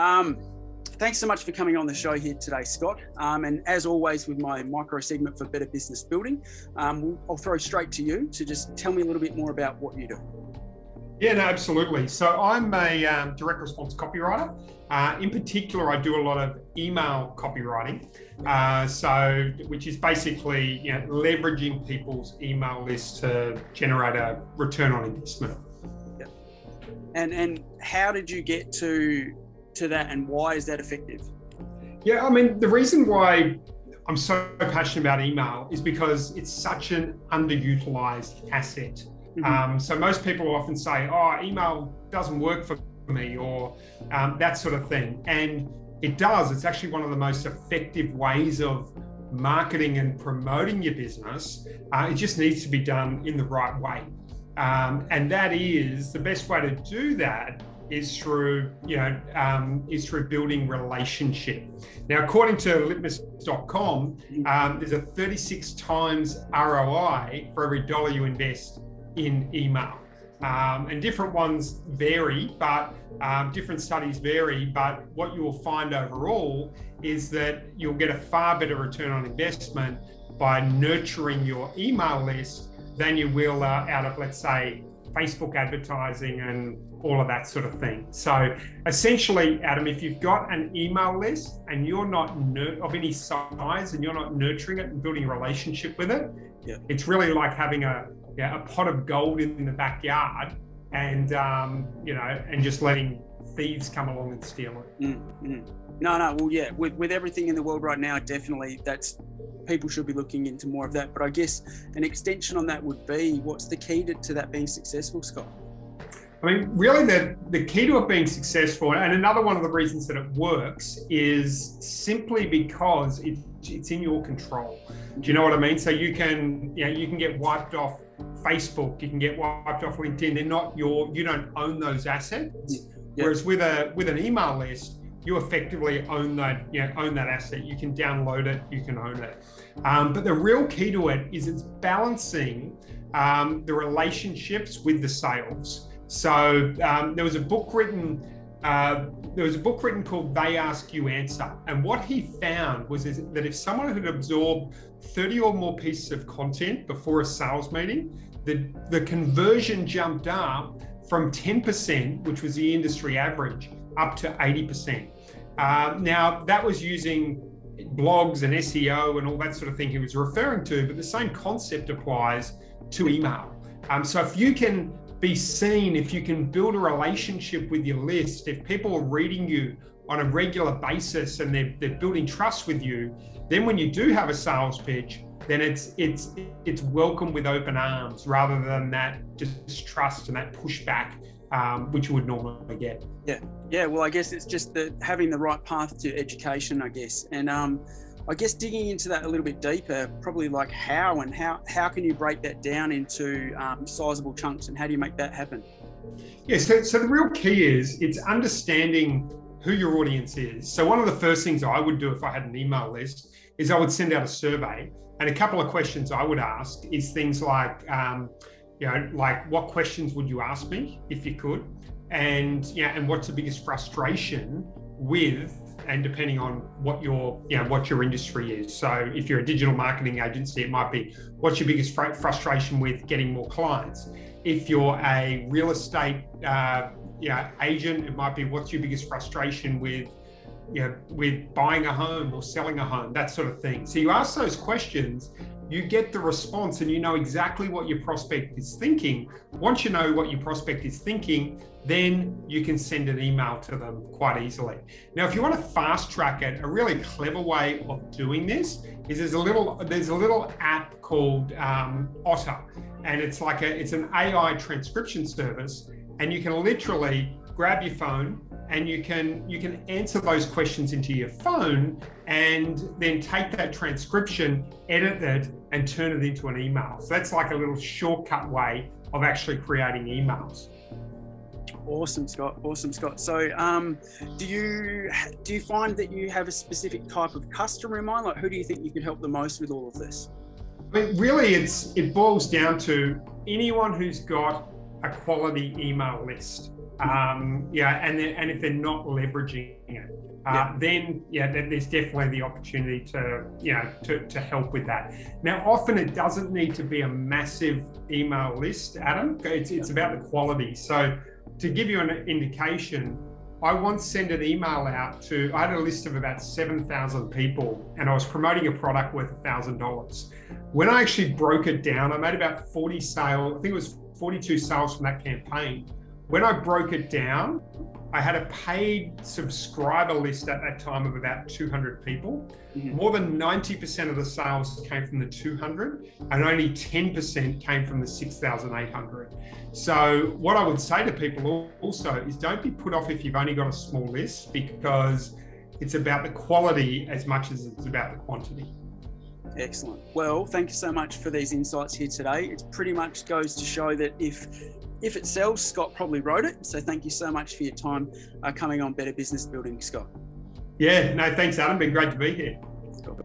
Um, thanks so much for coming on the show here today, Scott. Um, and as always, with my micro segment for better business building, um, I'll throw straight to you to just tell me a little bit more about what you do. Yeah, no, absolutely. So I'm a um, direct response copywriter. Uh, in particular, I do a lot of email copywriting. Uh, so, which is basically you know, leveraging people's email lists to generate a return on investment. Yeah. And and how did you get to to that, and why is that effective? Yeah, I mean the reason why I'm so passionate about email is because it's such an underutilized asset. Mm-hmm. Um, so most people often say, "Oh, email doesn't work for me," or um, that sort of thing, and it does. It's actually one of the most effective ways of marketing and promoting your business. Uh, it just needs to be done in the right way, um, and that is the best way to do that is through you know um, is through building relationship. Now, according to Litmus.com, um, there's a 36 times ROI for every dollar you invest in email. Um, and different ones vary, but um, different studies vary. But what you will find overall is that you'll get a far better return on investment by nurturing your email list than you will uh, out of, let's say, Facebook advertising and all of that sort of thing. So essentially, Adam, if you've got an email list and you're not of any size and you're not nurturing it and building a relationship with it, yeah. it's really like having a yeah, a pot of gold in the backyard and um, you know and just letting thieves come along and steal it. Mm-hmm. No, no. Well, yeah. With with everything in the world right now, definitely that's people should be looking into more of that. But I guess an extension on that would be what's the key to, to that being successful, Scott? I mean, really, the, the key to it being successful, and another one of the reasons that it works is simply because it, it's in your control. Do you know what I mean? So you can, you know, you can get wiped off Facebook, you can get wiped off LinkedIn. They're not your, you don't own those assets. Whereas with a with an email list, you effectively own that, you know, own that asset. You can download it, you can own it. Um, but the real key to it is it's balancing um, the relationships with the sales. So um, there was a book written. Uh, there was a book written called They Ask You Answer. And what he found was that if someone had absorbed 30 or more pieces of content before a sales meeting, the, the conversion jumped up from 10%, which was the industry average, up to 80%. Uh, now, that was using blogs and SEO and all that sort of thing he was referring to, but the same concept applies to email. Um, so if you can be seen, if you can build a relationship with your list, if people are reading you on a regular basis and they're, they're building trust with you, then when you do have a sales pitch, then it's it's it's welcome with open arms rather than that distrust and that pushback um, which you would normally get. Yeah, yeah. Well, I guess it's just the having the right path to education, I guess, and um, I guess digging into that a little bit deeper, probably like how and how how can you break that down into um, sizable chunks, and how do you make that happen? Yeah, so, so the real key is it's understanding who your audience is. So one of the first things I would do if I had an email list is I would send out a survey, and a couple of questions I would ask is things like, um, you know, like what questions would you ask me if you could, and yeah, and what's the biggest frustration with and depending on what your you know what your industry is. So if you're a digital marketing agency it might be what's your biggest fr- frustration with getting more clients? If you're a real estate uh, agent it might be what's your biggest frustration with you know, with buying a home or selling a home, that sort of thing. So you ask those questions, you get the response, and you know exactly what your prospect is thinking. Once you know what your prospect is thinking, then you can send an email to them quite easily. Now, if you want to fast track it, a really clever way of doing this is there's a little there's a little app called um, Otter, and it's like a it's an AI transcription service, and you can literally grab your phone and you can you can answer those questions into your phone and then take that transcription edit it and turn it into an email. So that's like a little shortcut way of actually creating emails. Awesome scott. Awesome scott. So um, do you do you find that you have a specific type of customer in mind? Like who do you think you can help the most with all of this? I mean, really it's it boils down to anyone who's got a quality email list Um, yeah, and and if they're not leveraging it, uh, yeah. then yeah, there's definitely the opportunity to you know to, to help with that. Now, often it doesn't need to be a massive email list, Adam. It's it's about the quality. So to give you an indication, I once sent an email out to, I had a list of about 7,000 people and I was promoting a product worth $1,000. When I actually broke it down, I made about 40 sales, I think it was 42 sales from that campaign. When I broke it down, I had a paid subscriber list at that time of about 200 people. Mm-hmm. More than 90% of the sales came from the 200, and only 10% came from the 6,800. So, what I would say to people also is don't be put off if you've only got a small list because it's about the quality as much as it's about the quantity. Excellent. Well, thank you so much for these insights here today. It pretty much goes to show that if if it sells, Scott probably wrote it. So thank you so much for your time uh, coming on Better Business Building, Scott. Yeah, no, thanks, Adam. Been great to be here. Cool.